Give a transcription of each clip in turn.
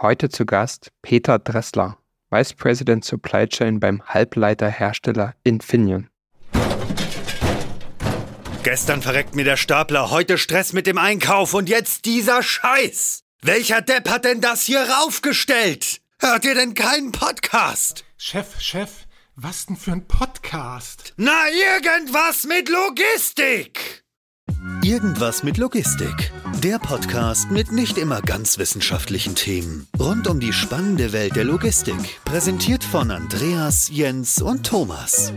Heute zu Gast Peter Dressler, Vice President Supply Chain beim Halbleiterhersteller Infineon. Gestern verreckt mir der Stapler, heute Stress mit dem Einkauf und jetzt dieser Scheiß. Welcher Depp hat denn das hier raufgestellt? Hört ihr denn keinen Podcast? Chef, Chef, was denn für ein Podcast? Na, irgendwas mit Logistik! Irgendwas mit Logistik. Der Podcast mit nicht immer ganz wissenschaftlichen Themen. Rund um die spannende Welt der Logistik. Präsentiert von Andreas, Jens und Thomas.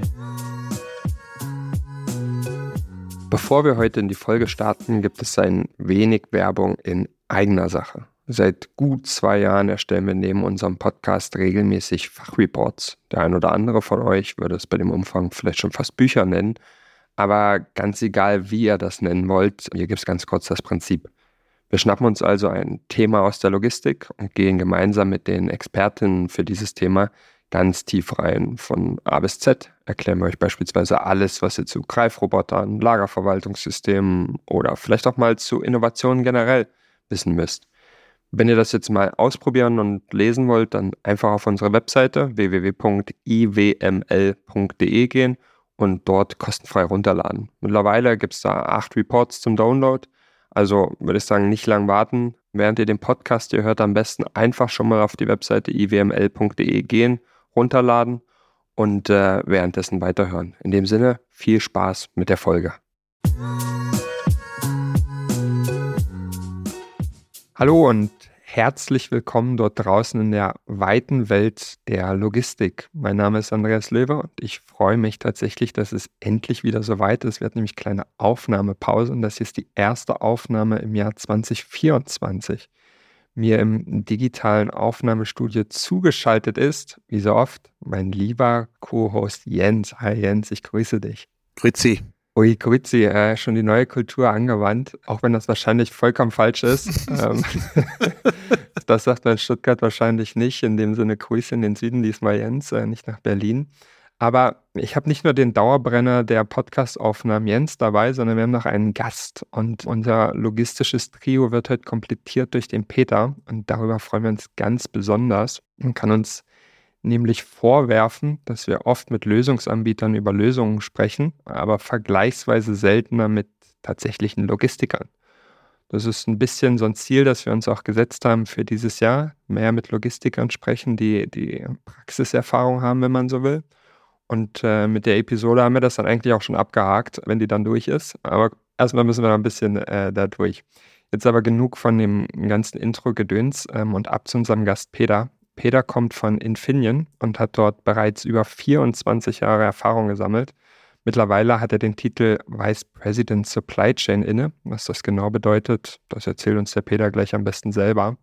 Bevor wir heute in die Folge starten, gibt es ein wenig Werbung in eigener Sache. Seit gut zwei Jahren erstellen wir neben unserem Podcast regelmäßig Fachreports. Der ein oder andere von euch würde es bei dem Umfang vielleicht schon fast Bücher nennen. Aber ganz egal, wie ihr das nennen wollt, hier gibt es ganz kurz das Prinzip. Wir schnappen uns also ein Thema aus der Logistik und gehen gemeinsam mit den Expertinnen für dieses Thema ganz tief rein. Von A bis Z erklären wir euch beispielsweise alles, was ihr zu Greifrobotern, Lagerverwaltungssystemen oder vielleicht auch mal zu Innovationen generell wissen müsst. Wenn ihr das jetzt mal ausprobieren und lesen wollt, dann einfach auf unsere Webseite www.iwml.de gehen und dort kostenfrei runterladen. Mittlerweile gibt es da acht Reports zum Download. Also würde ich sagen, nicht lang warten. Während ihr den Podcast hier hört, am besten einfach schon mal auf die Webseite iwml.de gehen, runterladen und äh, währenddessen weiterhören. In dem Sinne, viel Spaß mit der Folge. Hallo und herzlich willkommen dort draußen in der weiten Welt der Logistik. Mein Name ist Andreas Löwe und ich freue mich tatsächlich, dass es endlich wieder so weit ist. Wir hatten nämlich kleine Aufnahmepause und das hier ist die erste Aufnahme im Jahr 2024. Mir im digitalen Aufnahmestudio zugeschaltet ist, wie so oft, mein lieber Co-Host Jens. Hi Jens, ich grüße dich. Grüezi. Ui, Grüezi, äh, schon die neue Kultur angewandt, auch wenn das wahrscheinlich vollkommen falsch ist. Ähm, das sagt man in Stuttgart wahrscheinlich nicht. In dem Sinne Grüße in den Süden, diesmal Jens, äh, nicht nach Berlin. Aber ich habe nicht nur den Dauerbrenner der Podcast-Aufnahmen Jens dabei, sondern wir haben noch einen Gast. Und unser logistisches Trio wird heute komplettiert durch den Peter. Und darüber freuen wir uns ganz besonders und kann uns nämlich vorwerfen, dass wir oft mit Lösungsanbietern über Lösungen sprechen, aber vergleichsweise seltener mit tatsächlichen Logistikern. Das ist ein bisschen so ein Ziel, das wir uns auch gesetzt haben für dieses Jahr. Mehr mit Logistikern sprechen, die die Praxiserfahrung haben, wenn man so will. Und äh, mit der Episode haben wir das dann eigentlich auch schon abgehakt, wenn die dann durch ist. Aber erstmal müssen wir noch ein bisschen äh, da durch. Jetzt aber genug von dem ganzen Intro-Gedöns ähm, und ab zu unserem Gast Peter. Peter kommt von Infineon und hat dort bereits über 24 Jahre Erfahrung gesammelt. Mittlerweile hat er den Titel Vice President Supply Chain inne. Was das genau bedeutet, das erzählt uns der Peter gleich am besten selber.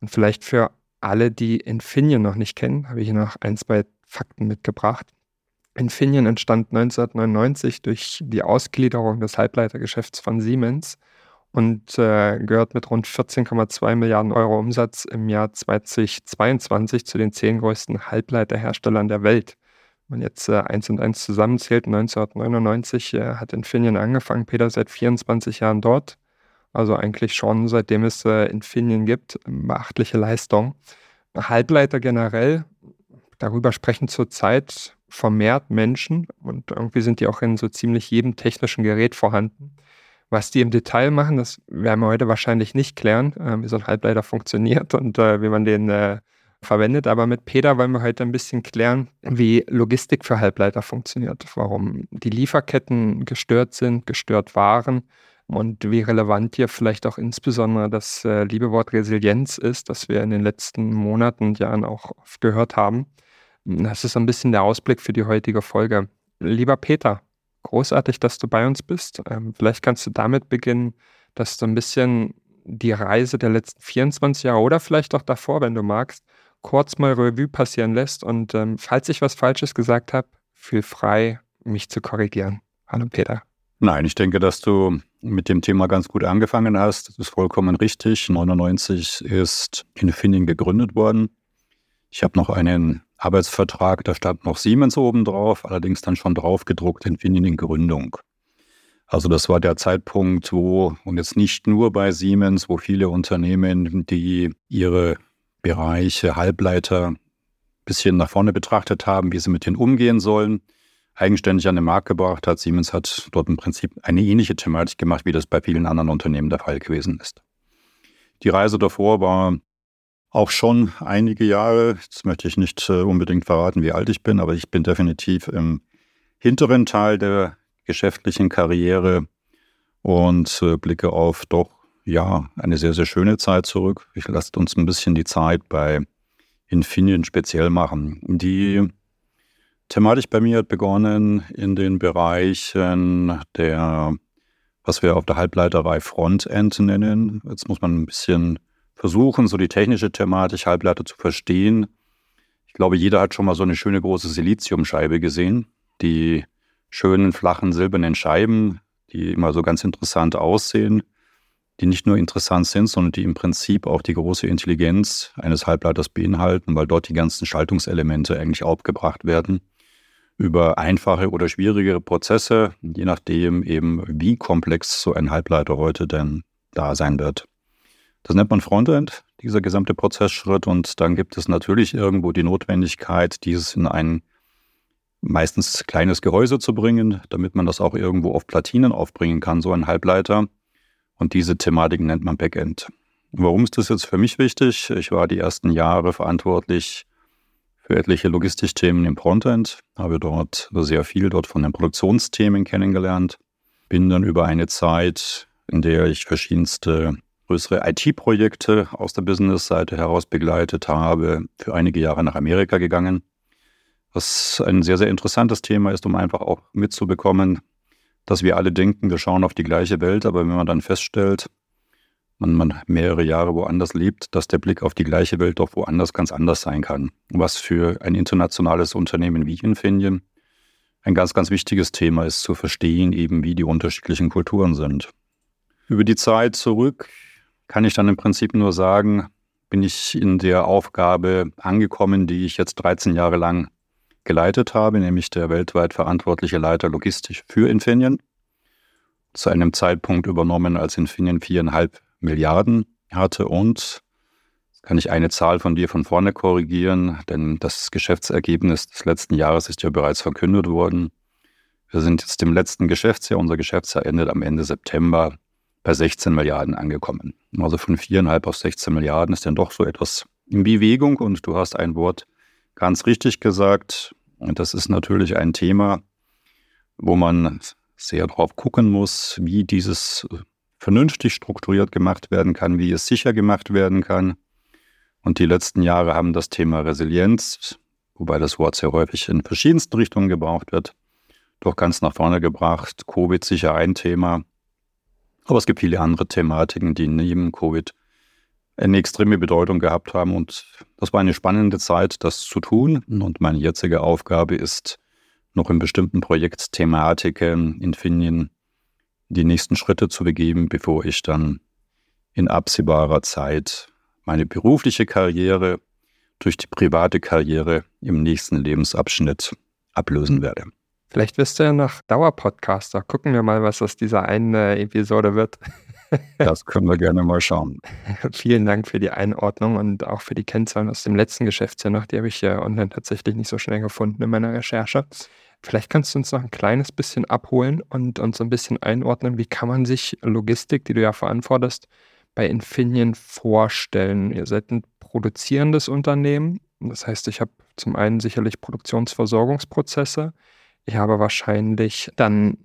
Und vielleicht für alle, die Infineon noch nicht kennen, habe ich hier noch ein, zwei Fakten mitgebracht. Infineon entstand 1999 durch die Ausgliederung des Halbleitergeschäfts von Siemens und äh, gehört mit rund 14,2 Milliarden Euro Umsatz im Jahr 2022 zu den zehn größten Halbleiterherstellern der Welt. Wenn man jetzt äh, eins und eins zusammenzählt, 1999 äh, hat Infineon angefangen, Peter seit 24 Jahren dort. Also eigentlich schon seitdem es äh, Infineon gibt, beachtliche Leistung. Halbleiter generell, darüber sprechen zurzeit vermehrt Menschen und irgendwie sind die auch in so ziemlich jedem technischen Gerät vorhanden. Was die im Detail machen, das werden wir heute wahrscheinlich nicht klären, äh, wie so ein Halbleiter funktioniert und äh, wie man den äh, verwendet. Aber mit Peter wollen wir heute ein bisschen klären, wie Logistik für Halbleiter funktioniert, warum die Lieferketten gestört sind, gestört waren und wie relevant hier vielleicht auch insbesondere das äh, liebe Resilienz ist, das wir in den letzten Monaten und Jahren auch oft gehört haben. Das ist so ein bisschen der Ausblick für die heutige Folge. Lieber Peter, großartig, dass du bei uns bist. Ähm, vielleicht kannst du damit beginnen, dass du ein bisschen die Reise der letzten 24 Jahre oder vielleicht auch davor, wenn du magst, kurz mal Revue passieren lässt. Und ähm, falls ich was Falsches gesagt habe, fühl frei, mich zu korrigieren. Hallo Peter. Nein, ich denke, dass du mit dem Thema ganz gut angefangen hast. Das ist vollkommen richtig. 99 ist Infineon gegründet worden. Ich habe noch einen Arbeitsvertrag, da stand noch Siemens oben drauf, allerdings dann schon drauf gedruckt Infineon in Gründung. Also das war der Zeitpunkt, wo, und jetzt nicht nur bei Siemens, wo viele Unternehmen, die ihre Bereiche Halbleiter ein bisschen nach vorne betrachtet haben, wie sie mit denen umgehen sollen, eigenständig an den Markt gebracht hat. Siemens hat dort im Prinzip eine ähnliche Thematik gemacht, wie das bei vielen anderen Unternehmen der Fall gewesen ist. Die Reise davor war auch schon einige Jahre. Jetzt möchte ich nicht äh, unbedingt verraten, wie alt ich bin, aber ich bin definitiv im hinteren Teil der geschäftlichen Karriere und äh, blicke auf doch ja eine sehr, sehr schöne Zeit zurück. Ich lasse uns ein bisschen die Zeit bei Infineon speziell machen. Die Thematik bei mir hat begonnen in den Bereichen der, was wir auf der Halbleiterei Frontend nennen. Jetzt muss man ein bisschen versuchen, so die technische Thematik Halbleiter zu verstehen. Ich glaube, jeder hat schon mal so eine schöne große Siliziumscheibe gesehen. Die schönen, flachen, silbernen Scheiben, die immer so ganz interessant aussehen, die nicht nur interessant sind, sondern die im Prinzip auch die große Intelligenz eines Halbleiters beinhalten, weil dort die ganzen Schaltungselemente eigentlich aufgebracht werden über einfache oder schwierigere Prozesse, je nachdem eben, wie komplex so ein Halbleiter heute denn da sein wird. Das nennt man Frontend, dieser gesamte Prozessschritt. Und dann gibt es natürlich irgendwo die Notwendigkeit, dieses in ein meistens kleines Gehäuse zu bringen, damit man das auch irgendwo auf Platinen aufbringen kann, so ein Halbleiter. Und diese Thematik nennt man Backend. Warum ist das jetzt für mich wichtig? Ich war die ersten Jahre verantwortlich für etliche Logistikthemen im Frontend, habe dort sehr viel dort von den Produktionsthemen kennengelernt, bin dann über eine Zeit, in der ich verschiedenste größere IT-Projekte aus der Business-Seite heraus begleitet habe, für einige Jahre nach Amerika gegangen, was ein sehr, sehr interessantes Thema ist, um einfach auch mitzubekommen, dass wir alle denken, wir schauen auf die gleiche Welt, aber wenn man dann feststellt, man, man mehrere Jahre woanders lebt, dass der Blick auf die gleiche Welt doch woanders ganz anders sein kann. Was für ein internationales Unternehmen wie Infineon ein ganz, ganz wichtiges Thema ist, zu verstehen, eben wie die unterschiedlichen Kulturen sind. Über die Zeit zurück kann ich dann im Prinzip nur sagen, bin ich in der Aufgabe angekommen, die ich jetzt 13 Jahre lang geleitet habe, nämlich der weltweit verantwortliche Leiter Logistik für Infineon. Zu einem Zeitpunkt übernommen, als Infineon viereinhalb Milliarden hatte und kann ich eine Zahl von dir von vorne korrigieren, denn das Geschäftsergebnis des letzten Jahres ist ja bereits verkündet worden. Wir sind jetzt im letzten Geschäftsjahr, unser Geschäftsjahr endet am Ende September bei 16 Milliarden angekommen. Also von viereinhalb auf 16 Milliarden ist dann doch so etwas in Bewegung und du hast ein Wort ganz richtig gesagt. Und das ist natürlich ein Thema, wo man sehr drauf gucken muss, wie dieses vernünftig strukturiert gemacht werden kann, wie es sicher gemacht werden kann. Und die letzten Jahre haben das Thema Resilienz, wobei das Wort sehr häufig in verschiedensten Richtungen gebraucht wird, doch ganz nach vorne gebracht. Covid sicher ein Thema. Aber es gibt viele andere Thematiken, die neben Covid eine extreme Bedeutung gehabt haben. Und das war eine spannende Zeit, das zu tun. Und meine jetzige Aufgabe ist, noch in bestimmten Projektthematiken Infineon die nächsten Schritte zu begeben, bevor ich dann in absehbarer Zeit meine berufliche Karriere durch die private Karriere im nächsten Lebensabschnitt ablösen werde. Vielleicht wirst du ja noch Dauerpodcaster. Gucken wir mal, was aus dieser einen Episode wird. das können wir gerne mal schauen. Vielen Dank für die Einordnung und auch für die Kennzahlen aus dem letzten Geschäftsjahr noch. Die habe ich ja online tatsächlich nicht so schnell gefunden in meiner Recherche. Vielleicht kannst du uns noch ein kleines bisschen abholen und uns so ein bisschen einordnen, wie kann man sich Logistik, die du ja verantwortest, bei Infineon vorstellen? Ihr seid ein produzierendes Unternehmen. Das heißt, ich habe zum einen sicherlich Produktionsversorgungsprozesse. Ich habe wahrscheinlich dann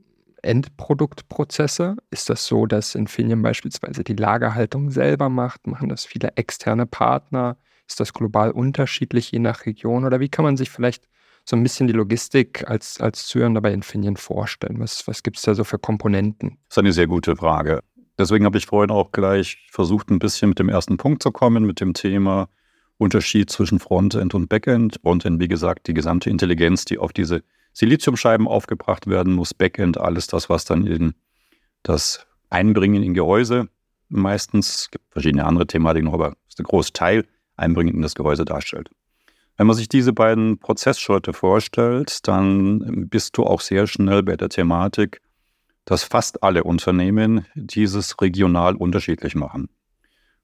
Endproduktprozesse. Ist das so, dass Infineon beispielsweise die Lagerhaltung selber macht? Machen das viele externe Partner? Ist das global unterschiedlich je nach Region? Oder wie kann man sich vielleicht so ein bisschen die Logistik als, als Zuhörer bei Infineon vorstellen? Was, was gibt es da so für Komponenten? Das ist eine sehr gute Frage. Deswegen habe ich vorhin auch gleich versucht, ein bisschen mit dem ersten Punkt zu kommen, mit dem Thema Unterschied zwischen Frontend und Backend. Frontend, wie gesagt, die gesamte Intelligenz, die auf diese Siliziumscheiben aufgebracht werden muss. Backend, alles das, was dann in das Einbringen in Gehäuse meistens, es gibt verschiedene andere Thematiken noch, aber ist der große Teil, Einbringen in das Gehäuse darstellt. Wenn man sich diese beiden Prozessschritte vorstellt, dann bist du auch sehr schnell bei der Thematik, dass fast alle Unternehmen dieses regional unterschiedlich machen.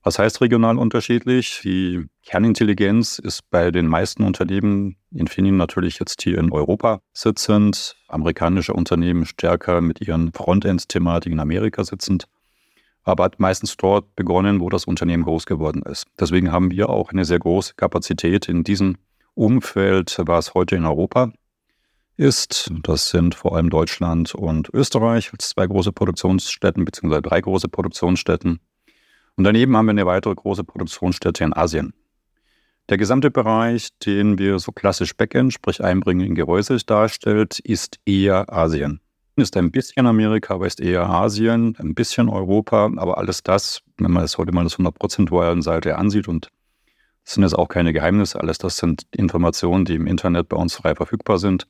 Was heißt regional unterschiedlich? Die Kernintelligenz ist bei den meisten Unternehmen, Infineon natürlich jetzt hier in Europa sitzend, amerikanische Unternehmen stärker mit ihren Frontend-Thematiken in Amerika sitzend, aber hat meistens dort begonnen, wo das Unternehmen groß geworden ist. Deswegen haben wir auch eine sehr große Kapazität in diesem Umfeld, was heute in Europa ist. Das sind vor allem Deutschland und Österreich als zwei große Produktionsstätten, beziehungsweise drei große Produktionsstätten. Und daneben haben wir eine weitere große Produktionsstätte in Asien. Der gesamte Bereich, den wir so klassisch Backend, sprich Einbringen in Gehäuse darstellt, ist eher Asien. Ist ein bisschen Amerika, aber ist eher Asien, ein bisschen Europa, aber alles das, wenn man es heute mal aus 100 prozentualen Seite ansieht und das sind jetzt auch keine Geheimnisse, alles das sind Informationen, die im Internet bei uns frei verfügbar sind,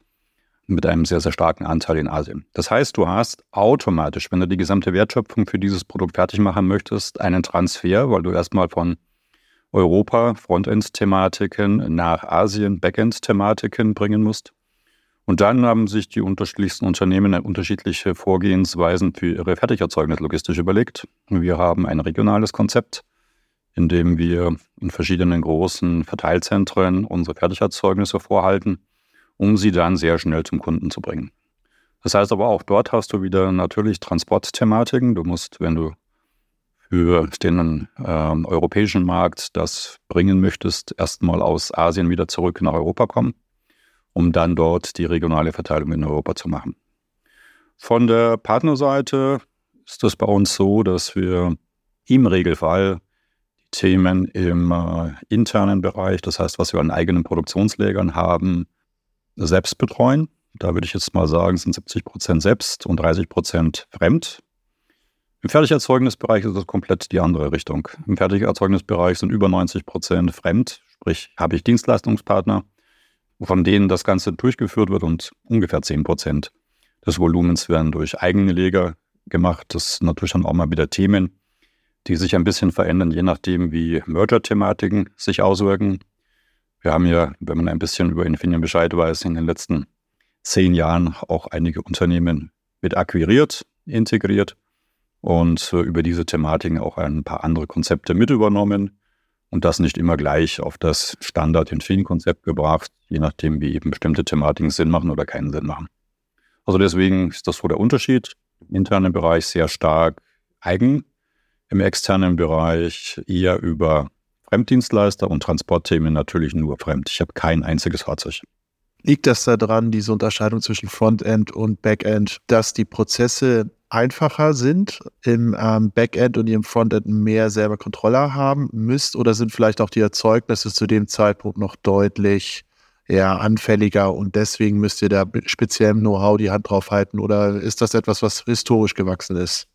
mit einem sehr, sehr starken Anteil in Asien. Das heißt, du hast automatisch, wenn du die gesamte Wertschöpfung für dieses Produkt fertig machen möchtest, einen Transfer, weil du erstmal von Europa Frontend-Thematiken nach Asien Backend-Thematiken bringen musst. Und dann haben sich die unterschiedlichsten Unternehmen unterschiedliche Vorgehensweisen für ihre Fertigerzeugnis logistisch überlegt. Wir haben ein regionales Konzept, in dem wir in verschiedenen großen Verteilzentren unsere Fertigerzeugnisse vorhalten um sie dann sehr schnell zum Kunden zu bringen. Das heißt aber auch dort hast du wieder natürlich Transportthematiken. Du musst, wenn du für den äh, europäischen Markt das bringen möchtest, erstmal aus Asien wieder zurück nach Europa kommen, um dann dort die regionale Verteilung in Europa zu machen. Von der Partnerseite ist es bei uns so, dass wir im Regelfall die Themen im äh, internen Bereich, das heißt, was wir an eigenen Produktionslägern haben, selbst betreuen. Da würde ich jetzt mal sagen, sind 70 Prozent selbst und 30 Prozent fremd. Im Fertigerzeugnisbereich ist es komplett die andere Richtung. Im Fertigerzeugnisbereich sind über 90 Prozent fremd, sprich habe ich Dienstleistungspartner, von denen das Ganze durchgeführt wird und ungefähr 10 Prozent des Volumens werden durch eigene Leger gemacht. Das sind natürlich dann auch mal wieder Themen, die sich ein bisschen verändern, je nachdem, wie Merger-Thematiken sich auswirken. Wir haben ja, wenn man ein bisschen über Infineon Bescheid weiß, in den letzten zehn Jahren auch einige Unternehmen mit akquiriert, integriert und äh, über diese Thematiken auch ein paar andere Konzepte mit übernommen und das nicht immer gleich auf das Standard-Infineon-Konzept gebracht, je nachdem, wie eben bestimmte Thematiken Sinn machen oder keinen Sinn machen. Also deswegen ist das so der Unterschied. Im internen Bereich sehr stark eigen, im externen Bereich eher über Fremddienstleister und Transportthemen natürlich nur fremd. Ich habe kein einziges Fahrzeug. Liegt das daran, diese Unterscheidung zwischen Frontend und Backend, dass die Prozesse einfacher sind, im ähm, Backend und im Frontend mehr selber Kontrolle haben müsst? Oder sind vielleicht auch die Erzeugnisse zu dem Zeitpunkt noch deutlich ja, anfälliger und deswegen müsst ihr da speziell im Know-how die Hand drauf halten? Oder ist das etwas, was historisch gewachsen ist?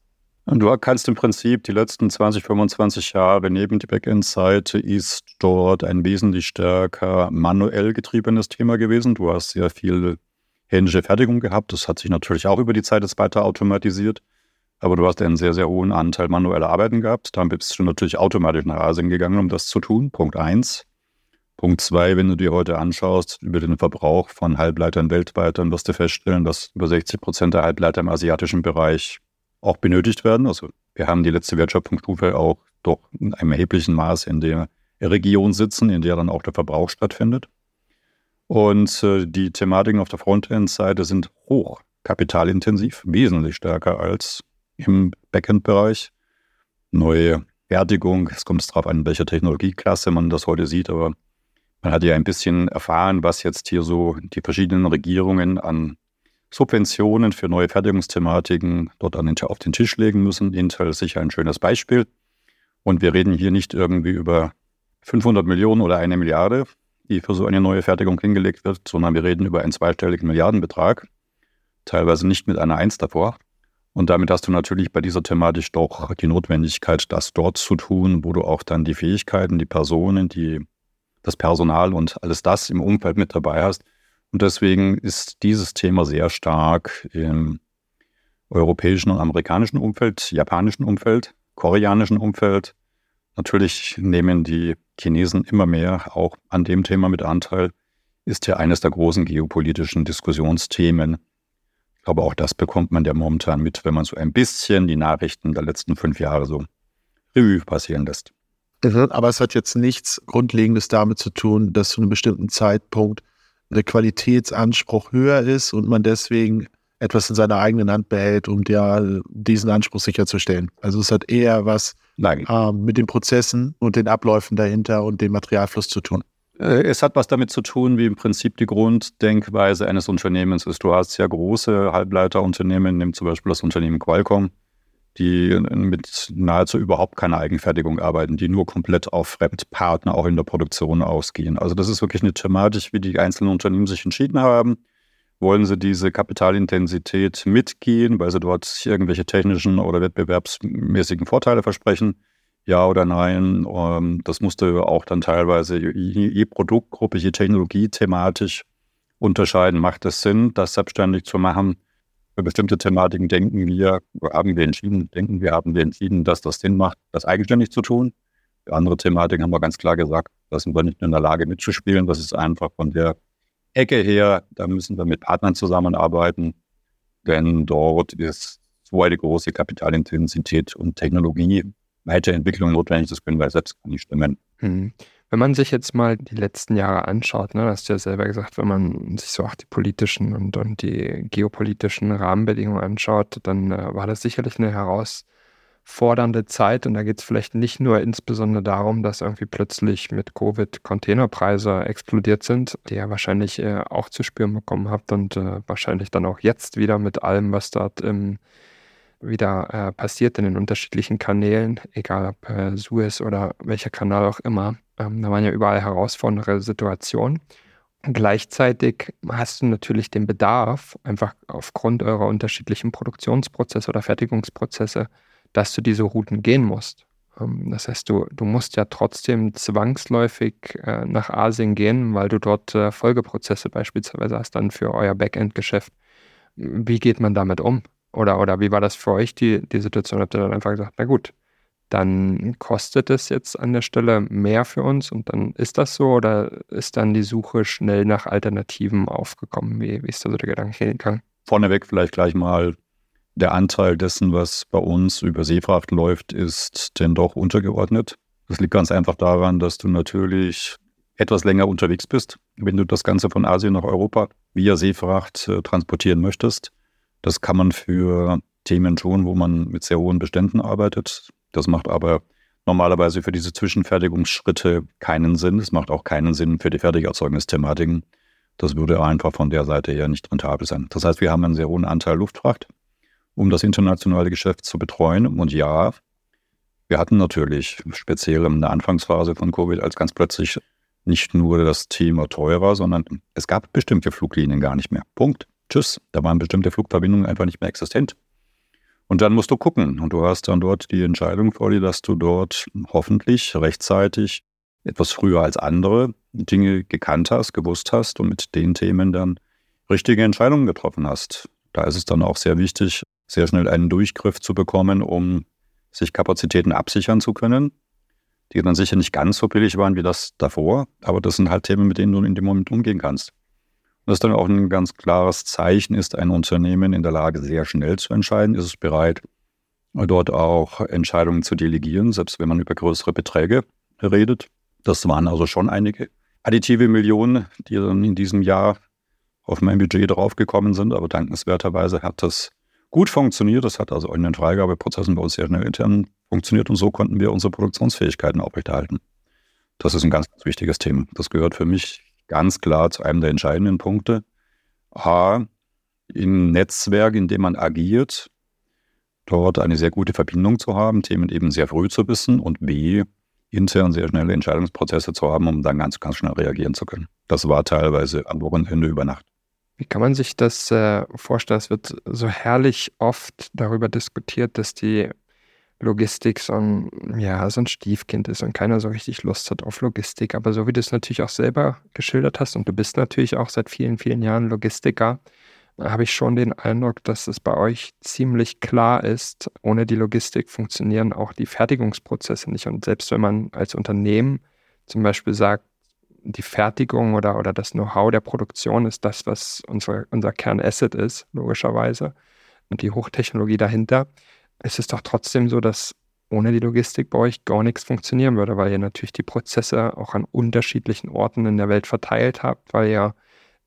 Du kannst im Prinzip die letzten 20, 25 Jahre neben die Backend-Seite ist dort ein wesentlich stärker manuell getriebenes Thema gewesen. Du hast sehr viel händische Fertigung gehabt. Das hat sich natürlich auch über die Zeit jetzt weiter automatisiert. Aber du hast einen sehr, sehr hohen Anteil manueller Arbeiten gehabt. Dann bist du natürlich automatisch nach Asien gegangen, um das zu tun. Punkt eins. Punkt zwei, wenn du dir heute anschaust, über den Verbrauch von Halbleitern weltweit, dann wirst du feststellen, dass über 60 Prozent der Halbleiter im asiatischen Bereich auch benötigt werden. Also wir haben die letzte Wertschöpfungsstufe auch doch in einem erheblichen Maß in der Region sitzen, in der dann auch der Verbrauch stattfindet. Und äh, die Thematiken auf der Frontend-Seite sind hoch kapitalintensiv, wesentlich stärker als im Backend-Bereich. Neue Fertigung, es kommt darauf an, welcher Technologieklasse man das heute sieht, aber man hat ja ein bisschen erfahren, was jetzt hier so die verschiedenen Regierungen an Subventionen für neue Fertigungsthematiken dort den, auf den Tisch legen müssen. Intel ist sicher ein schönes Beispiel. Und wir reden hier nicht irgendwie über 500 Millionen oder eine Milliarde, die für so eine neue Fertigung hingelegt wird, sondern wir reden über einen zweistelligen Milliardenbetrag, teilweise nicht mit einer Eins davor. Und damit hast du natürlich bei dieser Thematik doch die Notwendigkeit, das dort zu tun, wo du auch dann die Fähigkeiten, die Personen, die, das Personal und alles das im Umfeld mit dabei hast, und deswegen ist dieses Thema sehr stark im europäischen und amerikanischen Umfeld, japanischen Umfeld, koreanischen Umfeld. Natürlich nehmen die Chinesen immer mehr auch an dem Thema mit Anteil, ist ja eines der großen geopolitischen Diskussionsthemen. Ich glaube, auch das bekommt man ja momentan mit, wenn man so ein bisschen die Nachrichten der letzten fünf Jahre so Revue passieren lässt. Aber es hat jetzt nichts Grundlegendes damit zu tun, dass zu einem bestimmten Zeitpunkt der Qualitätsanspruch höher ist und man deswegen etwas in seiner eigenen Hand behält, um der, diesen Anspruch sicherzustellen. Also es hat eher was äh, mit den Prozessen und den Abläufen dahinter und dem Materialfluss zu tun. Äh, es hat was damit zu tun, wie im Prinzip die Grunddenkweise eines Unternehmens ist. Du hast ja große Halbleiterunternehmen, nimm zum Beispiel das Unternehmen Qualcomm, die mit nahezu überhaupt keiner Eigenfertigung arbeiten, die nur komplett auf Fremdpartner auch in der Produktion ausgehen. Also das ist wirklich eine Thematik, wie die einzelnen Unternehmen sich entschieden haben. Wollen sie diese Kapitalintensität mitgehen, weil sie dort irgendwelche technischen oder wettbewerbsmäßigen Vorteile versprechen? Ja oder nein? Ähm, das musste auch dann teilweise je Produktgruppe, je Technologie thematisch unterscheiden. Macht es Sinn, das selbstständig zu machen? Für bestimmte Thematiken denken wir, haben wir entschieden, denken wir, haben wir entschieden, dass das Sinn macht, das eigenständig zu tun. Für andere Thematiken haben wir ganz klar gesagt, da sind wir nicht in der Lage mitzuspielen. Das ist einfach von der Ecke her, da müssen wir mit Partnern zusammenarbeiten, denn dort ist so eine große Kapitalintensität und Technologie, Weiterentwicklung notwendig, das können wir selbst gar nicht stimmen. Hm. Wenn man sich jetzt mal die letzten Jahre anschaut, ne, hast du ja selber gesagt, wenn man sich so auch die politischen und, und die geopolitischen Rahmenbedingungen anschaut, dann äh, war das sicherlich eine heraus fordernde Zeit. Und da geht es vielleicht nicht nur insbesondere darum, dass irgendwie plötzlich mit Covid Containerpreise explodiert sind, die ihr wahrscheinlich äh, auch zu spüren bekommen habt und äh, wahrscheinlich dann auch jetzt wieder mit allem, was dort im, wieder äh, passiert in den unterschiedlichen Kanälen, egal ob äh, Suez oder welcher Kanal auch immer. Ähm, da waren ja überall herausfordernde Situationen. Gleichzeitig hast du natürlich den Bedarf, einfach aufgrund eurer unterschiedlichen Produktionsprozesse oder Fertigungsprozesse, dass du diese Routen gehen musst. Ähm, das heißt, du, du musst ja trotzdem zwangsläufig äh, nach Asien gehen, weil du dort äh, Folgeprozesse beispielsweise hast dann für euer Backend-Geschäft. Wie geht man damit um? Oder, oder wie war das für euch, die, die Situation? Habt ihr dann einfach gesagt, na gut, dann kostet es jetzt an der Stelle mehr für uns und dann ist das so oder ist dann die Suche schnell nach Alternativen aufgekommen? Wie, wie ist da so der Gedanke hingegangen? Vorneweg vielleicht gleich mal der Anteil dessen, was bei uns über Seefracht läuft, ist denn doch untergeordnet. Das liegt ganz einfach daran, dass du natürlich etwas länger unterwegs bist, wenn du das Ganze von Asien nach Europa via Seefracht äh, transportieren möchtest. Das kann man für Themen schon, wo man mit sehr hohen Beständen arbeitet. Das macht aber normalerweise für diese Zwischenfertigungsschritte keinen Sinn. Es macht auch keinen Sinn für die Fertigerzeugnisthematiken. Das würde einfach von der Seite her nicht rentabel sein. Das heißt, wir haben einen sehr hohen Anteil Luftfracht um das internationale Geschäft zu betreuen. Und ja, wir hatten natürlich speziell in der Anfangsphase von Covid als ganz plötzlich nicht nur das Thema teurer, sondern es gab bestimmte Fluglinien gar nicht mehr. Punkt. Tschüss. Da waren bestimmte Flugverbindungen einfach nicht mehr existent. Und dann musst du gucken. Und du hast dann dort die Entscheidung vor dir, dass du dort hoffentlich rechtzeitig etwas früher als andere Dinge gekannt hast, gewusst hast und mit den Themen dann richtige Entscheidungen getroffen hast. Da ist es dann auch sehr wichtig, sehr schnell einen Durchgriff zu bekommen, um sich Kapazitäten absichern zu können, die dann sicher nicht ganz so billig waren wie das davor, aber das sind halt Themen, mit denen du in dem Moment umgehen kannst. Das ist dann auch ein ganz klares Zeichen, ist ein Unternehmen in der Lage, sehr schnell zu entscheiden, ist es bereit, dort auch Entscheidungen zu delegieren, selbst wenn man über größere Beträge redet. Das waren also schon einige additive Millionen, die dann in diesem Jahr auf mein Budget draufgekommen sind, aber dankenswerterweise hat das gut funktioniert. Das hat also in den Freigabeprozessen bei uns sehr schnell intern funktioniert und so konnten wir unsere Produktionsfähigkeiten aufrechterhalten. Das ist ein ganz, ganz wichtiges Thema. Das gehört für mich ganz klar zu einem der entscheidenden Punkte. A, im Netzwerk, in dem man agiert, dort eine sehr gute Verbindung zu haben, Themen eben sehr früh zu wissen und B, intern sehr schnelle Entscheidungsprozesse zu haben, um dann ganz, ganz schnell reagieren zu können. Das war teilweise am Wochenende über Nacht. Wie kann man sich das äh, vorstellen? Es wird so herrlich oft darüber diskutiert, dass die Logistik so ein, ja, so ein Stiefkind ist und keiner so richtig Lust hat auf Logistik. Aber so wie du es natürlich auch selber geschildert hast und du bist natürlich auch seit vielen, vielen Jahren Logistiker, habe ich schon den Eindruck, dass es bei euch ziemlich klar ist, ohne die Logistik funktionieren auch die Fertigungsprozesse nicht. Und selbst wenn man als Unternehmen zum Beispiel sagt, die Fertigung oder, oder das Know-how der Produktion ist das, was unser, unser Kernasset ist, logischerweise. Und die Hochtechnologie dahinter. Es ist doch trotzdem so, dass ohne die Logistik bei euch gar nichts funktionieren würde, weil ihr natürlich die Prozesse auch an unterschiedlichen Orten in der Welt verteilt habt, weil ihr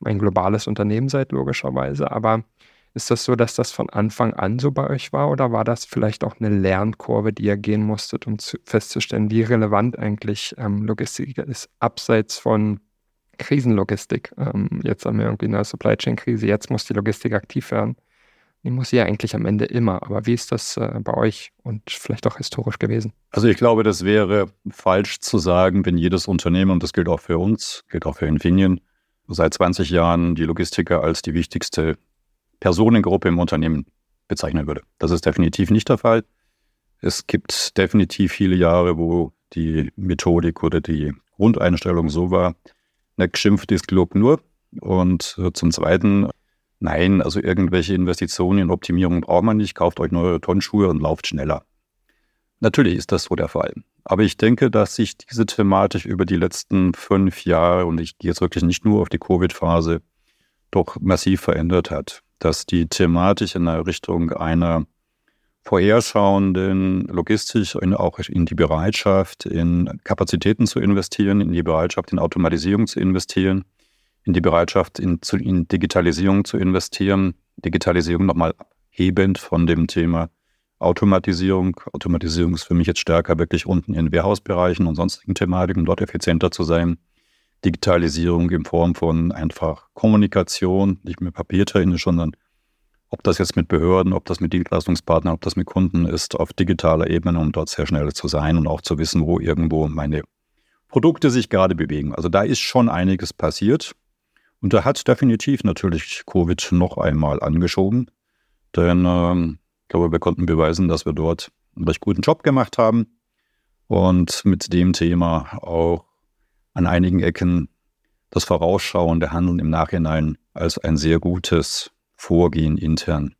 ein globales Unternehmen seid, logischerweise. Aber ist das so, dass das von Anfang an so bei euch war oder war das vielleicht auch eine Lernkurve, die ihr gehen musstet, um zu, festzustellen, wie relevant eigentlich ähm, Logistik ist, abseits von Krisenlogistik? Ähm, jetzt haben wir irgendwie eine Supply Chain Krise, jetzt muss die Logistik aktiv werden. Die muss sie ja eigentlich am Ende immer. Aber wie ist das äh, bei euch und vielleicht auch historisch gewesen? Also ich glaube, das wäre falsch zu sagen, wenn jedes Unternehmen, und das gilt auch für uns, gilt auch für Infineon, seit 20 Jahren die Logistiker als die wichtigste Personengruppe im Unternehmen bezeichnen würde. Das ist definitiv nicht der Fall. Es gibt definitiv viele Jahre, wo die Methodik oder die Grundeinstellung so war, nicht geschimpft ist Glob nur. Und äh, zum Zweiten, nein, also irgendwelche Investitionen in Optimierung braucht man nicht. Kauft euch neue Tonschuhe und lauft schneller. Natürlich ist das so der Fall. Aber ich denke, dass sich diese Thematik über die letzten fünf Jahre, und ich gehe jetzt wirklich nicht nur auf die Covid-Phase, doch massiv verändert hat. Dass die Thematik in der Richtung einer vorherschauenden Logistik und auch in die Bereitschaft, in Kapazitäten zu investieren, in die Bereitschaft, in Automatisierung zu investieren, in die Bereitschaft, in, in Digitalisierung zu investieren. Digitalisierung nochmal abhebend von dem Thema Automatisierung. Automatisierung ist für mich jetzt stärker wirklich unten in Warehouse-Bereichen und sonstigen Thematiken, dort effizienter zu sein. Digitalisierung in Form von einfach Kommunikation, nicht mehr papiertechnisch, sondern ob das jetzt mit Behörden, ob das mit Dienstleistungspartnern, ob das mit Kunden ist, auf digitaler Ebene, um dort sehr schnell zu sein und auch zu wissen, wo irgendwo meine Produkte sich gerade bewegen. Also da ist schon einiges passiert. Und da hat definitiv natürlich Covid noch einmal angeschoben. Denn ähm, ich glaube, wir konnten beweisen, dass wir dort einen recht guten Job gemacht haben und mit dem Thema auch an einigen Ecken das vorausschauende Handeln im Nachhinein als ein sehr gutes Vorgehen intern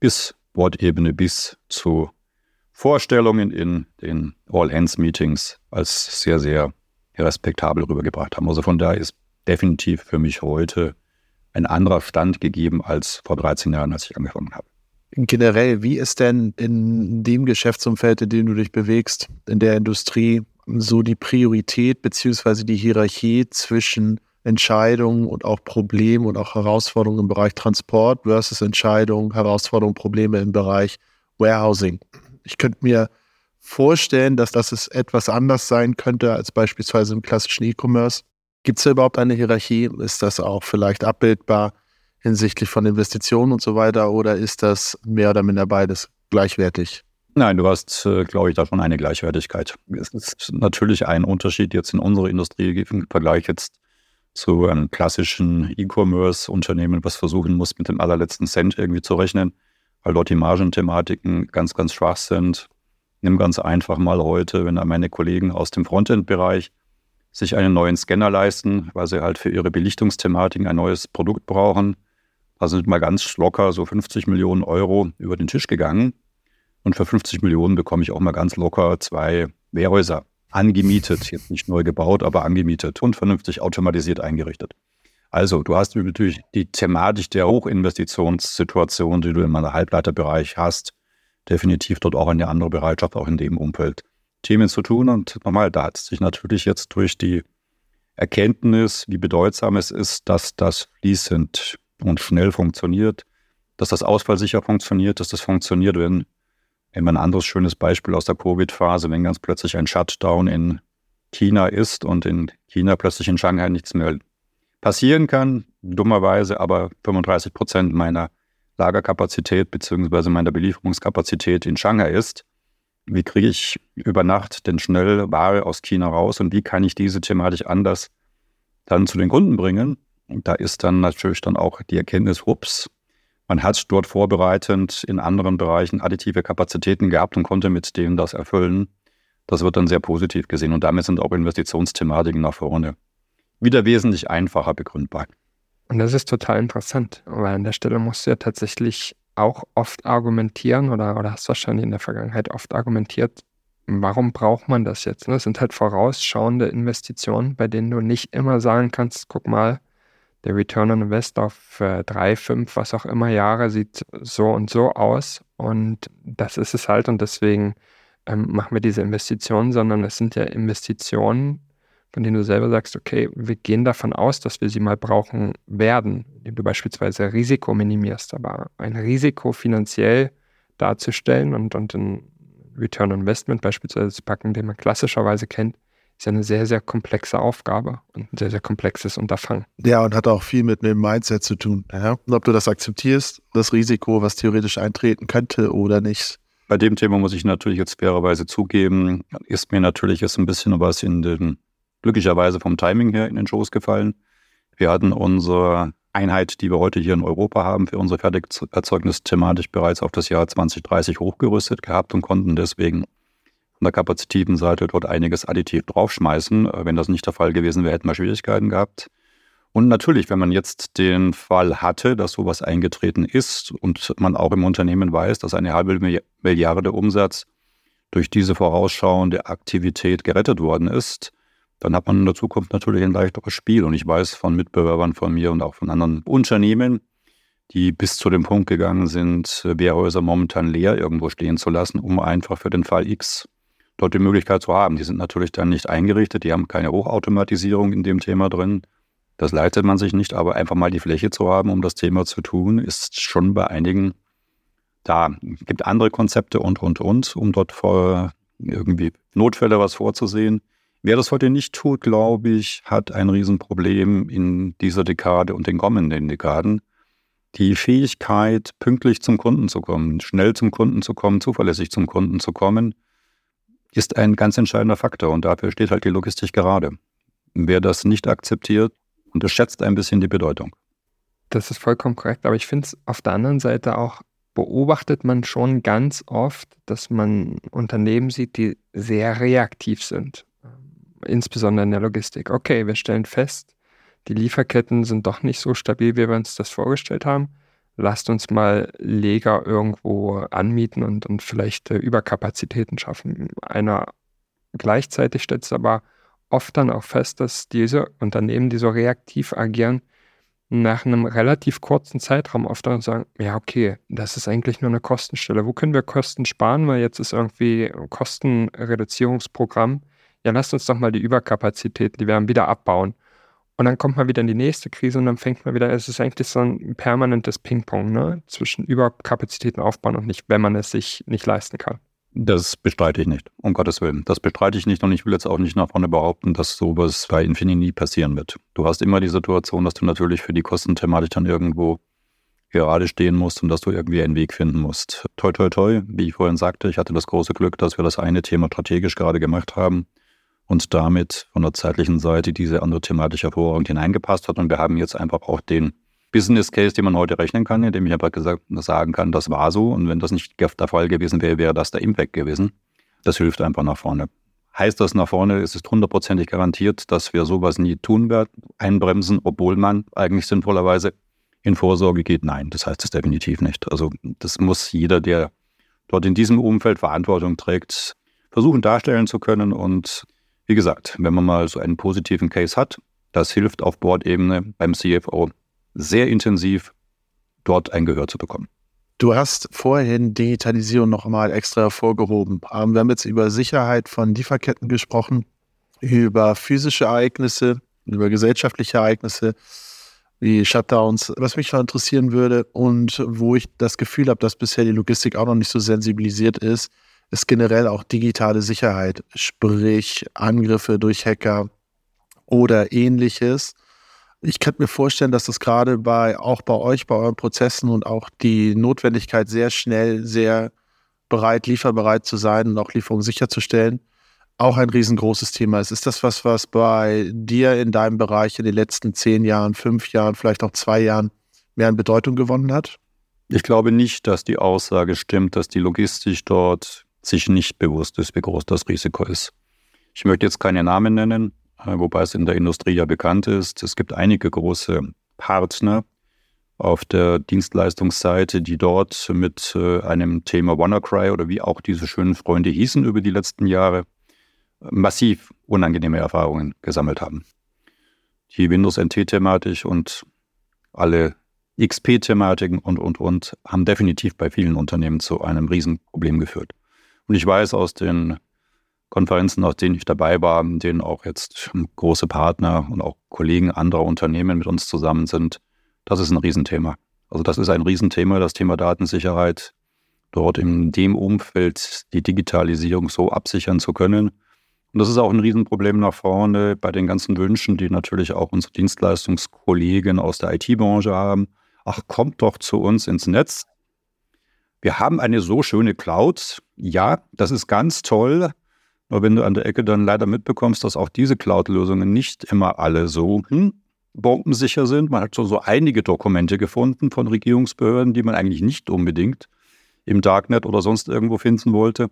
bis Wortebene bis zu Vorstellungen in den All-Hands-Meetings als sehr, sehr respektabel rübergebracht haben. Also von daher ist definitiv für mich heute ein anderer Stand gegeben als vor 13 Jahren, als ich angefangen habe generell, wie ist denn in dem Geschäftsumfeld, in dem du dich bewegst, in der Industrie, so die Priorität beziehungsweise die Hierarchie zwischen Entscheidungen und auch Problemen und auch Herausforderungen im Bereich Transport versus Entscheidungen, Herausforderungen, Probleme im Bereich Warehousing. Ich könnte mir vorstellen, dass das etwas anders sein könnte als beispielsweise im klassischen E-Commerce. Gibt es da überhaupt eine Hierarchie? Ist das auch vielleicht abbildbar hinsichtlich von Investitionen und so weiter oder ist das mehr oder minder beides gleichwertig? Nein, du hast, äh, glaube ich, da schon eine Gleichwertigkeit. Es ist natürlich ein Unterschied jetzt in unserer Industrie im Vergleich jetzt zu einem klassischen E-Commerce-Unternehmen, was versuchen muss, mit dem allerletzten Cent irgendwie zu rechnen, weil dort die Margenthematiken ganz, ganz schwach sind. Nimm ganz einfach mal heute, wenn meine Kollegen aus dem Frontend-Bereich sich einen neuen Scanner leisten, weil sie halt für ihre Belichtungsthematiken ein neues Produkt brauchen, da sind mal ganz locker so 50 Millionen Euro über den Tisch gegangen. Und für 50 Millionen bekomme ich auch mal ganz locker zwei Wehrhäuser angemietet. Jetzt nicht neu gebaut, aber angemietet und vernünftig automatisiert eingerichtet. Also, du hast natürlich die Thematik der Hochinvestitionssituation, die du in meinem Halbleiterbereich hast, definitiv dort auch eine andere Bereitschaft, auch in dem Umfeld Themen zu tun. Und nochmal, da hat sich natürlich jetzt durch die Erkenntnis, wie bedeutsam es ist, dass das fließend und schnell funktioniert, dass das ausfallsicher funktioniert, dass das funktioniert, wenn immer ein anderes schönes Beispiel aus der Covid-Phase, wenn ganz plötzlich ein Shutdown in China ist und in China plötzlich in Shanghai nichts mehr passieren kann, dummerweise aber 35 Prozent meiner Lagerkapazität bzw. meiner Belieferungskapazität in Shanghai ist. Wie kriege ich über Nacht denn schnell Ware aus China raus und wie kann ich diese Thematik anders dann zu den Kunden bringen? da ist dann natürlich dann auch die Erkenntnis, ups, man hat dort vorbereitend in anderen Bereichen additive Kapazitäten gehabt und konnte mit denen das erfüllen. Das wird dann sehr positiv gesehen und damit sind auch Investitionsthematiken nach vorne wieder wesentlich einfacher begründbar. Und das ist total interessant, weil an der Stelle musst du ja tatsächlich auch oft argumentieren oder, oder hast wahrscheinlich in der Vergangenheit oft argumentiert, warum braucht man das jetzt? Das sind halt vorausschauende Investitionen, bei denen du nicht immer sagen kannst, guck mal, der Return on Invest auf äh, drei, fünf, was auch immer Jahre sieht so und so aus. Und das ist es halt. Und deswegen ähm, machen wir diese Investitionen, sondern es sind ja Investitionen, von denen du selber sagst, okay, wir gehen davon aus, dass wir sie mal brauchen werden, indem du beispielsweise Risiko minimierst, aber ein Risiko finanziell darzustellen und, und ein Return on Investment beispielsweise zu packen, den man klassischerweise kennt, ist ja eine sehr, sehr komplexe Aufgabe und ein sehr, sehr komplexes Unterfangen. Ja, und hat auch viel mit dem Mindset zu tun. Ja? Und ob du das akzeptierst, das Risiko, was theoretisch eintreten könnte oder nicht. Bei dem Thema muss ich natürlich jetzt fairerweise zugeben, ist mir natürlich jetzt ein bisschen was in den glücklicherweise vom Timing her in den Schoß gefallen. Wir hatten unsere Einheit, die wir heute hier in Europa haben, für unsere Fertigerzeugnis-Thematik bereits auf das Jahr 2030 hochgerüstet gehabt und konnten deswegen von der kapazitiven Seite dort einiges additiv draufschmeißen. Wenn das nicht der Fall gewesen wäre, hätten wir Schwierigkeiten gehabt. Und natürlich, wenn man jetzt den Fall hatte, dass sowas eingetreten ist und man auch im Unternehmen weiß, dass eine halbe Milliarde Umsatz durch diese vorausschauende Aktivität gerettet worden ist, dann hat man in der Zukunft natürlich ein leichteres Spiel. Und ich weiß von Mitbewerbern von mir und auch von anderen Unternehmen, die bis zu dem Punkt gegangen sind, Wehrhäuser momentan leer irgendwo stehen zu lassen, um einfach für den Fall X dort die Möglichkeit zu haben. Die sind natürlich dann nicht eingerichtet, die haben keine Hochautomatisierung in dem Thema drin. Das leitet man sich nicht, aber einfach mal die Fläche zu haben, um das Thema zu tun, ist schon bei einigen da. Es gibt andere Konzepte und, und, und, um dort vor irgendwie Notfälle was vorzusehen. Wer das heute nicht tut, glaube ich, hat ein Riesenproblem in dieser Dekade und den kommenden Dekaden. Die Fähigkeit, pünktlich zum Kunden zu kommen, schnell zum Kunden zu kommen, zuverlässig zum Kunden zu kommen, ist ein ganz entscheidender Faktor und dafür steht halt die Logistik gerade. Wer das nicht akzeptiert, unterschätzt ein bisschen die Bedeutung. Das ist vollkommen korrekt, aber ich finde es auf der anderen Seite auch, beobachtet man schon ganz oft, dass man Unternehmen sieht, die sehr reaktiv sind insbesondere in der Logistik. Okay, wir stellen fest, die Lieferketten sind doch nicht so stabil, wie wir uns das vorgestellt haben. Lasst uns mal Leger irgendwo anmieten und, und vielleicht äh, Überkapazitäten schaffen. Einer gleichzeitig stellt es aber oft dann auch fest, dass diese Unternehmen, die so reaktiv agieren, nach einem relativ kurzen Zeitraum oft dann sagen, ja, okay, das ist eigentlich nur eine Kostenstelle. Wo können wir Kosten sparen? Weil jetzt ist irgendwie ein Kostenreduzierungsprogramm ja, lasst uns doch mal die Überkapazität, die werden wieder abbauen. Und dann kommt man wieder in die nächste Krise und dann fängt man wieder, es ist eigentlich so ein permanentes Ping-Pong, ne? Zwischen Überkapazitäten aufbauen und nicht, wenn man es sich nicht leisten kann. Das bestreite ich nicht, um Gottes Willen. Das bestreite ich nicht und ich will jetzt auch nicht nach vorne behaupten, dass sowas bei Infinity nie passieren wird. Du hast immer die Situation, dass du natürlich für die Kostenthematik dann irgendwo gerade stehen musst und dass du irgendwie einen Weg finden musst. Toi, toi, toi, wie ich vorhin sagte, ich hatte das große Glück, dass wir das eine Thema strategisch gerade gemacht haben und damit von der zeitlichen Seite diese andere Thematik hervorragend hineingepasst hat. Und wir haben jetzt einfach auch den Business Case, den man heute rechnen kann, indem ich einfach gesagt, sagen kann, das war so. Und wenn das nicht der Fall gewesen wäre, wäre das der Impact gewesen. Das hilft einfach nach vorne. Heißt das nach vorne, ist es hundertprozentig garantiert, dass wir sowas nie tun werden, einbremsen, obwohl man eigentlich sinnvollerweise in Vorsorge geht? Nein, das heißt es definitiv nicht. Also das muss jeder, der dort in diesem Umfeld Verantwortung trägt, versuchen darstellen zu können und wie gesagt, wenn man mal so einen positiven Case hat, das hilft auf Bordebene beim CFO sehr intensiv, dort ein Gehör zu bekommen. Du hast vorhin Digitalisierung noch einmal extra hervorgehoben. Ähm, wir haben jetzt über Sicherheit von Lieferketten gesprochen, über physische Ereignisse, über gesellschaftliche Ereignisse wie Shutdowns. Was mich noch interessieren würde und wo ich das Gefühl habe, dass bisher die Logistik auch noch nicht so sensibilisiert ist, ist generell auch digitale Sicherheit, sprich Angriffe durch Hacker oder ähnliches. Ich könnte mir vorstellen, dass das gerade bei auch bei euch, bei euren Prozessen und auch die Notwendigkeit, sehr schnell, sehr bereit, lieferbereit zu sein und auch Lieferungen sicherzustellen, auch ein riesengroßes Thema ist. Ist das was, was bei dir in deinem Bereich in den letzten zehn Jahren, fünf Jahren, vielleicht auch zwei Jahren mehr an Bedeutung gewonnen hat? Ich glaube nicht, dass die Aussage stimmt, dass die Logistik dort sich nicht bewusst ist, wie groß das Risiko ist. Ich möchte jetzt keine Namen nennen, äh, wobei es in der Industrie ja bekannt ist. Es gibt einige große Partner auf der Dienstleistungsseite, die dort mit äh, einem Thema WannaCry oder wie auch diese schönen Freunde hießen über die letzten Jahre, massiv unangenehme Erfahrungen gesammelt haben. Die Windows NT-Thematik und alle XP-Thematiken und, und, und haben definitiv bei vielen Unternehmen zu einem Riesenproblem geführt. Und ich weiß aus den Konferenzen, auf denen ich dabei war, in denen auch jetzt große Partner und auch Kollegen anderer Unternehmen mit uns zusammen sind, das ist ein Riesenthema. Also das ist ein Riesenthema, das Thema Datensicherheit, dort in dem Umfeld die Digitalisierung so absichern zu können. Und das ist auch ein Riesenproblem nach vorne bei den ganzen Wünschen, die natürlich auch unsere Dienstleistungskollegen aus der IT-Branche haben. Ach, kommt doch zu uns ins Netz. Wir haben eine so schöne Cloud. Ja, das ist ganz toll. Nur wenn du an der Ecke dann leider mitbekommst, dass auch diese Cloud-Lösungen nicht immer alle so hm, bombensicher sind. Man hat so, so einige Dokumente gefunden von Regierungsbehörden, die man eigentlich nicht unbedingt im Darknet oder sonst irgendwo finden wollte.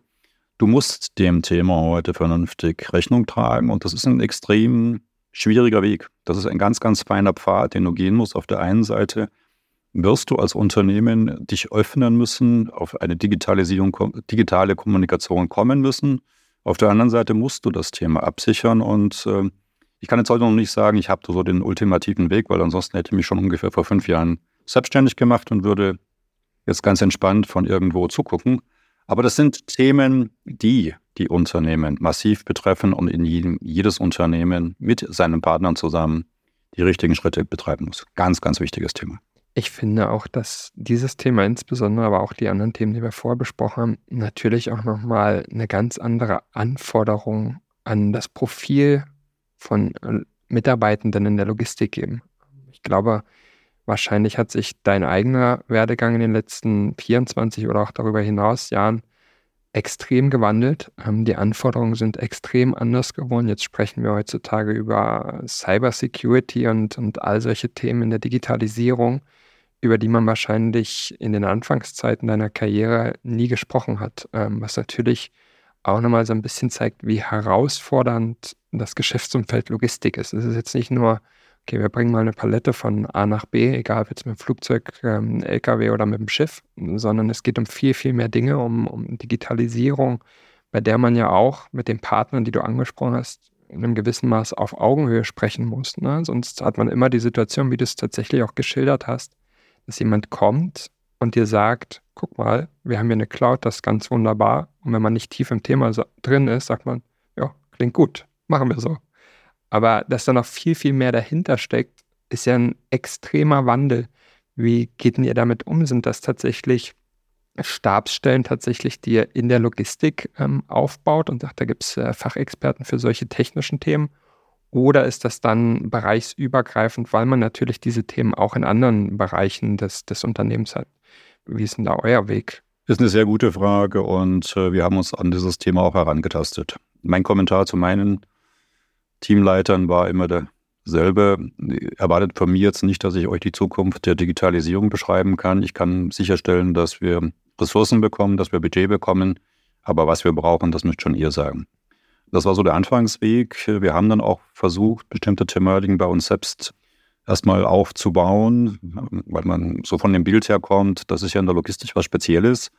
Du musst dem Thema heute vernünftig Rechnung tragen und das ist ein extrem schwieriger Weg. Das ist ein ganz, ganz feiner Pfad, den du gehen musst. Auf der einen Seite wirst du als Unternehmen dich öffnen müssen, auf eine Digitalisierung, digitale Kommunikation kommen müssen. Auf der anderen Seite musst du das Thema absichern und äh, ich kann jetzt heute noch nicht sagen, ich habe so den ultimativen Weg, weil ansonsten hätte ich mich schon ungefähr vor fünf Jahren selbstständig gemacht und würde jetzt ganz entspannt von irgendwo zugucken. Aber das sind Themen, die die Unternehmen massiv betreffen und in jedem, jedes Unternehmen mit seinen Partnern zusammen die richtigen Schritte betreiben muss. Ganz, ganz wichtiges Thema. Ich finde auch, dass dieses Thema insbesondere, aber auch die anderen Themen, die wir vorher besprochen haben, natürlich auch nochmal eine ganz andere Anforderung an das Profil von äh, Mitarbeitenden in der Logistik geben. Ich glaube, wahrscheinlich hat sich dein eigener Werdegang in den letzten 24 oder auch darüber hinaus Jahren extrem gewandelt. Ähm, die Anforderungen sind extrem anders geworden. Jetzt sprechen wir heutzutage über Cybersecurity und, und all solche Themen in der Digitalisierung über die man wahrscheinlich in den Anfangszeiten deiner Karriere nie gesprochen hat, ähm, was natürlich auch nochmal so ein bisschen zeigt, wie herausfordernd das Geschäftsumfeld Logistik ist. Es ist jetzt nicht nur, okay, wir bringen mal eine Palette von A nach B, egal ob jetzt mit dem Flugzeug, ähm, LKW oder mit dem Schiff, sondern es geht um viel, viel mehr Dinge, um, um Digitalisierung, bei der man ja auch mit den Partnern, die du angesprochen hast, in einem gewissen Maß auf Augenhöhe sprechen muss. Ne? Sonst hat man immer die Situation, wie du es tatsächlich auch geschildert hast, dass jemand kommt und dir sagt, guck mal, wir haben hier eine Cloud, das ist ganz wunderbar. Und wenn man nicht tief im Thema drin ist, sagt man, ja, klingt gut, machen wir so. Aber dass da noch viel, viel mehr dahinter steckt, ist ja ein extremer Wandel. Wie geht denn ihr damit um? Sind das tatsächlich Stabsstellen tatsächlich, die ihr in der Logistik ähm, aufbaut und sagt, da gibt es äh, Fachexperten für solche technischen Themen? Oder ist das dann bereichsübergreifend, weil man natürlich diese Themen auch in anderen Bereichen des, des Unternehmens hat? Wie ist denn da euer Weg? Ist eine sehr gute Frage und äh, wir haben uns an dieses Thema auch herangetastet. Mein Kommentar zu meinen Teamleitern war immer derselbe. Erwartet von mir jetzt nicht, dass ich euch die Zukunft der Digitalisierung beschreiben kann. Ich kann sicherstellen, dass wir Ressourcen bekommen, dass wir Budget bekommen, aber was wir brauchen, das müsst schon ihr sagen. Das war so der Anfangsweg. Wir haben dann auch versucht, bestimmte Thematiken bei uns selbst erstmal aufzubauen, weil man so von dem Bild herkommt, das ist ja in der Logistik was Spezielles.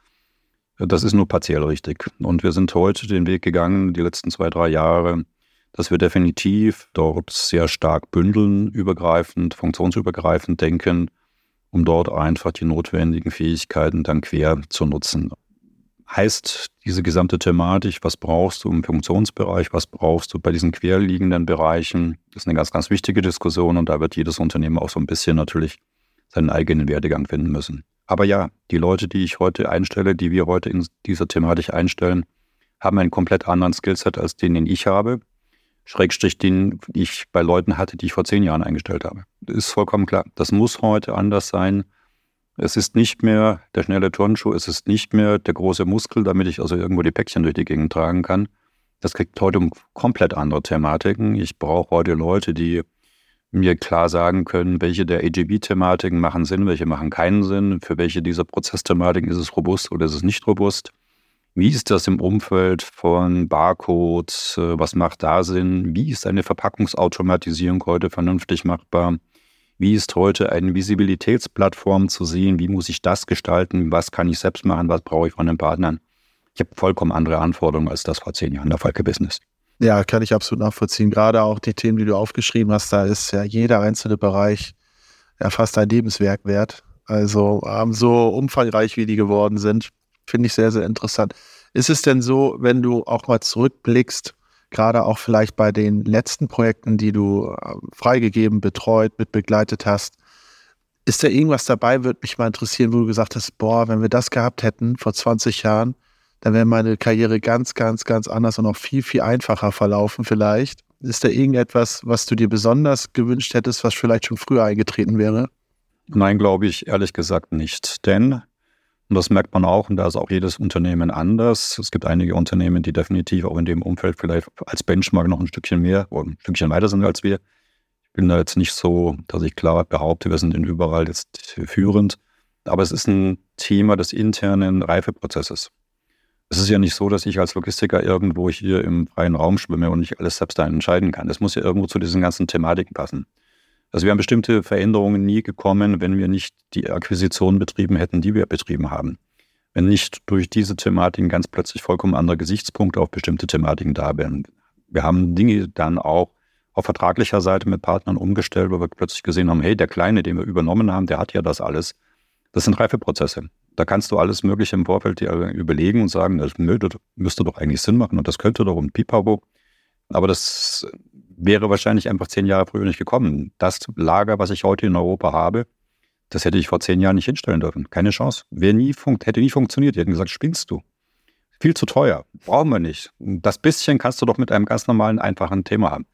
Das ist nur partiell richtig. Und wir sind heute den Weg gegangen, die letzten zwei, drei Jahre, dass wir definitiv dort sehr stark bündeln, übergreifend, funktionsübergreifend denken, um dort einfach die notwendigen Fähigkeiten dann quer zu nutzen heißt diese gesamte Thematik, was brauchst du im Funktionsbereich, was brauchst du bei diesen querliegenden Bereichen, das ist eine ganz, ganz wichtige Diskussion und da wird jedes Unternehmen auch so ein bisschen natürlich seinen eigenen Werdegang finden müssen. Aber ja, die Leute, die ich heute einstelle, die wir heute in dieser Thematik einstellen, haben einen komplett anderen Skillset als den, den ich habe. Schrägstrich, den ich bei Leuten hatte, die ich vor zehn Jahren eingestellt habe. Das ist vollkommen klar. Das muss heute anders sein. Es ist nicht mehr der schnelle Turnschuh, es ist nicht mehr der große Muskel, damit ich also irgendwo die Päckchen durch die Gegend tragen kann. Das kriegt heute um komplett andere Thematiken. Ich brauche heute Leute, die mir klar sagen können, welche der AGB-Thematiken machen Sinn, welche machen keinen Sinn, für welche dieser Prozessthematiken ist es robust oder ist es nicht robust. Wie ist das im Umfeld von Barcodes? Was macht da Sinn? Wie ist eine Verpackungsautomatisierung heute vernünftig machbar? Wie ist heute eine Visibilitätsplattform zu sehen? Wie muss ich das gestalten? Was kann ich selbst machen? Was brauche ich von den Partnern? Ich habe vollkommen andere Anforderungen, als das vor zehn Jahren der Fall gewesen ist. Ja, kann ich absolut nachvollziehen. Gerade auch die Themen, die du aufgeschrieben hast, da ist ja jeder einzelne Bereich ja fast ein Lebenswerk wert. Also so umfangreich, wie die geworden sind, finde ich sehr, sehr interessant. Ist es denn so, wenn du auch mal zurückblickst, gerade auch vielleicht bei den letzten Projekten, die du äh, freigegeben, betreut, mit begleitet hast, ist da irgendwas dabei, würde mich mal interessieren, wo du gesagt hast, boah, wenn wir das gehabt hätten vor 20 Jahren, dann wäre meine Karriere ganz, ganz, ganz anders und auch viel, viel einfacher verlaufen vielleicht. Ist da irgendetwas, was du dir besonders gewünscht hättest, was vielleicht schon früher eingetreten wäre? Nein, glaube ich ehrlich gesagt nicht. Denn, und das merkt man auch, und da ist auch jedes Unternehmen anders. Es gibt einige Unternehmen, die definitiv auch in dem Umfeld vielleicht als Benchmark noch ein Stückchen mehr oder ein Stückchen weiter sind als wir. Ich bin da jetzt nicht so, dass ich klar behaupte, wir sind in überall jetzt führend. Aber es ist ein Thema des internen Reifeprozesses. Es ist ja nicht so, dass ich als Logistiker irgendwo hier im freien Raum schwimme und nicht alles selbst entscheiden kann. Es muss ja irgendwo zu diesen ganzen Thematiken passen. Also wir haben bestimmte Veränderungen nie gekommen, wenn wir nicht die Akquisition betrieben hätten, die wir betrieben haben. Wenn nicht durch diese Thematiken ganz plötzlich vollkommen andere Gesichtspunkte auf bestimmte Thematiken da wären. Wir haben Dinge dann auch auf vertraglicher Seite mit Partnern umgestellt, wo wir plötzlich gesehen haben, hey, der Kleine, den wir übernommen haben, der hat ja das alles. Das sind Reifeprozesse. Da kannst du alles Mögliche im Vorfeld dir überlegen und sagen, das müsste doch eigentlich Sinn machen und das könnte doch ein Pipapo. Aber das wäre wahrscheinlich einfach zehn Jahre früher nicht gekommen. Das Lager, was ich heute in Europa habe, das hätte ich vor zehn Jahren nicht hinstellen dürfen. Keine Chance. Wäre nie hätte nie funktioniert. Die hätten gesagt, spinnst du. Viel zu teuer. Brauchen wir nicht. Das bisschen kannst du doch mit einem ganz normalen, einfachen Thema haben.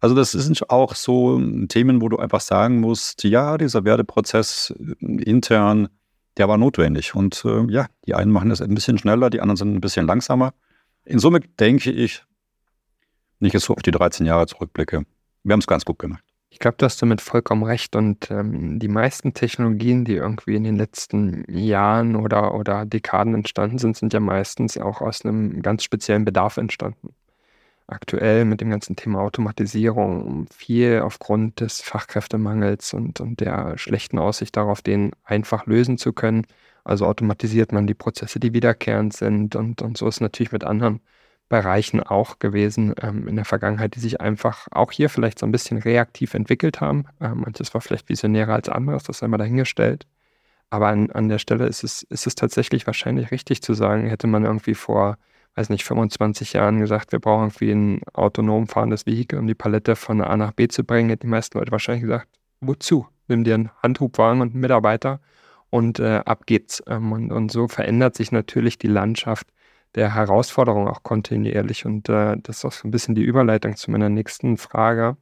Also das sind auch so Themen, wo du einfach sagen musst, ja, dieser Werdeprozess intern, der war notwendig. Und äh, ja, die einen machen das ein bisschen schneller, die anderen sind ein bisschen langsamer. In Summe denke ich, ich jetzt so auf die 13 Jahre zurückblicke, wir haben es ganz gut gemacht. Ich glaube, du hast damit vollkommen recht. Und ähm, die meisten Technologien, die irgendwie in den letzten Jahren oder, oder Dekaden entstanden sind, sind ja meistens auch aus einem ganz speziellen Bedarf entstanden. Aktuell mit dem ganzen Thema Automatisierung, viel aufgrund des Fachkräftemangels und, und der schlechten Aussicht darauf, den einfach lösen zu können. Also automatisiert man die Prozesse, die wiederkehrend sind. Und, und so ist natürlich mit anderen Bereichen auch gewesen ähm, in der Vergangenheit, die sich einfach auch hier vielleicht so ein bisschen reaktiv entwickelt haben. Ähm, manches war vielleicht visionärer als anderes, das sei mal dahingestellt. Aber an, an der Stelle ist es, ist es tatsächlich wahrscheinlich richtig zu sagen, hätte man irgendwie vor, weiß nicht, 25 Jahren gesagt, wir brauchen irgendwie ein autonom fahrendes Vehikel, um die Palette von A nach B zu bringen, hätten die meisten Leute wahrscheinlich gesagt, wozu? Nimm dir einen Handhubwagen und einen Mitarbeiter und äh, ab geht's. Ähm, und, und so verändert sich natürlich die Landschaft der Herausforderung auch kontinuierlich. Und äh, das ist auch so ein bisschen die Überleitung zu meiner nächsten Frage,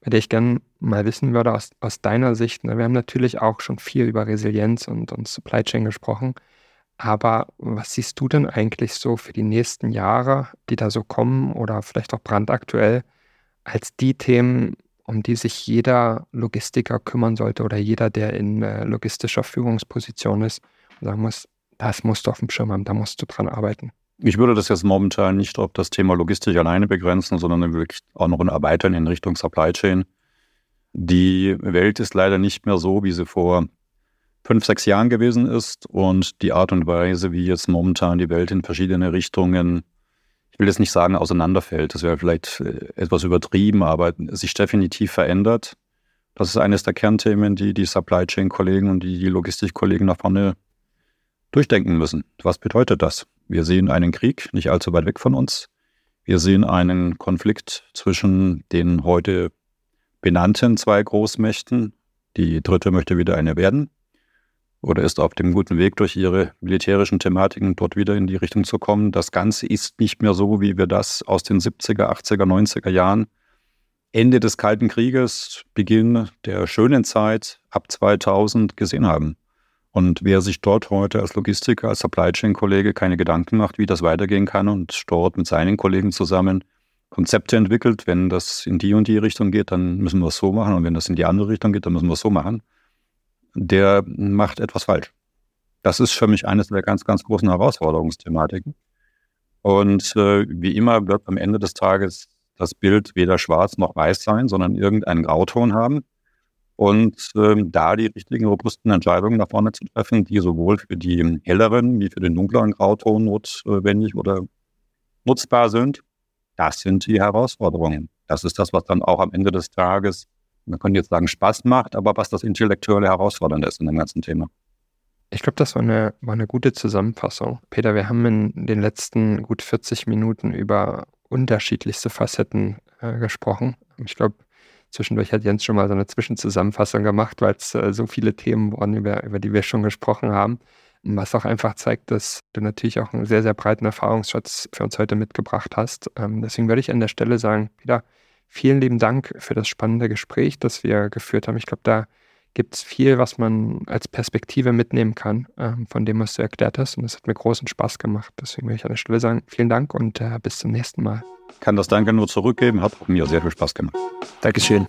bei der ich gerne mal wissen würde, aus, aus deiner Sicht, ne, wir haben natürlich auch schon viel über Resilienz und, und Supply Chain gesprochen, aber was siehst du denn eigentlich so für die nächsten Jahre, die da so kommen oder vielleicht auch brandaktuell, als die Themen, um die sich jeder Logistiker kümmern sollte oder jeder, der in äh, logistischer Führungsposition ist sagen muss, das musst du auf dem Schirm haben, da musst du dran arbeiten. Ich würde das jetzt momentan nicht auf das Thema Logistik alleine begrenzen, sondern wirklich auch noch erweitern in Richtung Supply Chain. Die Welt ist leider nicht mehr so, wie sie vor fünf, sechs Jahren gewesen ist. Und die Art und Weise, wie jetzt momentan die Welt in verschiedene Richtungen, ich will jetzt nicht sagen, auseinanderfällt, das wäre vielleicht äh, etwas übertrieben, aber sich definitiv verändert. Das ist eines der Kernthemen, die die Supply Chain-Kollegen und die, die Logistikkollegen nach vorne durchdenken müssen. Was bedeutet das? Wir sehen einen Krieg nicht allzu weit weg von uns. Wir sehen einen Konflikt zwischen den heute benannten zwei Großmächten. Die dritte möchte wieder eine werden oder ist auf dem guten Weg durch ihre militärischen Thematiken dort wieder in die Richtung zu kommen. Das Ganze ist nicht mehr so, wie wir das aus den 70er, 80er, 90er Jahren, Ende des Kalten Krieges, Beginn der schönen Zeit ab 2000 gesehen haben. Und wer sich dort heute als Logistiker, als Supply Chain-Kollege keine Gedanken macht, wie das weitergehen kann und dort mit seinen Kollegen zusammen Konzepte entwickelt, wenn das in die und die Richtung geht, dann müssen wir es so machen. Und wenn das in die andere Richtung geht, dann müssen wir es so machen. Der macht etwas falsch. Das ist für mich eines der ganz, ganz großen Herausforderungsthematiken. Und äh, wie immer wird am Ende des Tages das Bild weder schwarz noch weiß sein, sondern irgendeinen Grauton haben und ähm, da die richtigen robusten Entscheidungen nach vorne zu treffen, die sowohl für die helleren wie für den dunkleren Grauton notwendig oder nutzbar sind, das sind die Herausforderungen. Das ist das, was dann auch am Ende des Tages, man könnte jetzt sagen, Spaß macht, aber was das intellektuelle Herausfordernde ist in dem ganzen Thema. Ich glaube, das war eine, war eine gute Zusammenfassung. Peter, wir haben in den letzten gut 40 Minuten über unterschiedlichste Facetten äh, gesprochen. Ich glaube, zwischendurch hat Jens schon mal so eine Zwischenzusammenfassung gemacht, weil es äh, so viele Themen waren, über, über die wir schon gesprochen haben. Was auch einfach zeigt, dass du natürlich auch einen sehr, sehr breiten Erfahrungsschatz für uns heute mitgebracht hast. Ähm, deswegen würde ich an der Stelle sagen, Peter, vielen lieben Dank für das spannende Gespräch, das wir geführt haben. Ich glaube, da gibt es viel, was man als Perspektive mitnehmen kann ähm, von dem, was du erklärt hast. Und das hat mir großen Spaß gemacht. Deswegen will ich an der Stelle sagen, vielen Dank und äh, bis zum nächsten Mal. Kann das Danke nur zurückgeben, hat mir sehr viel Spaß gemacht. Dankeschön.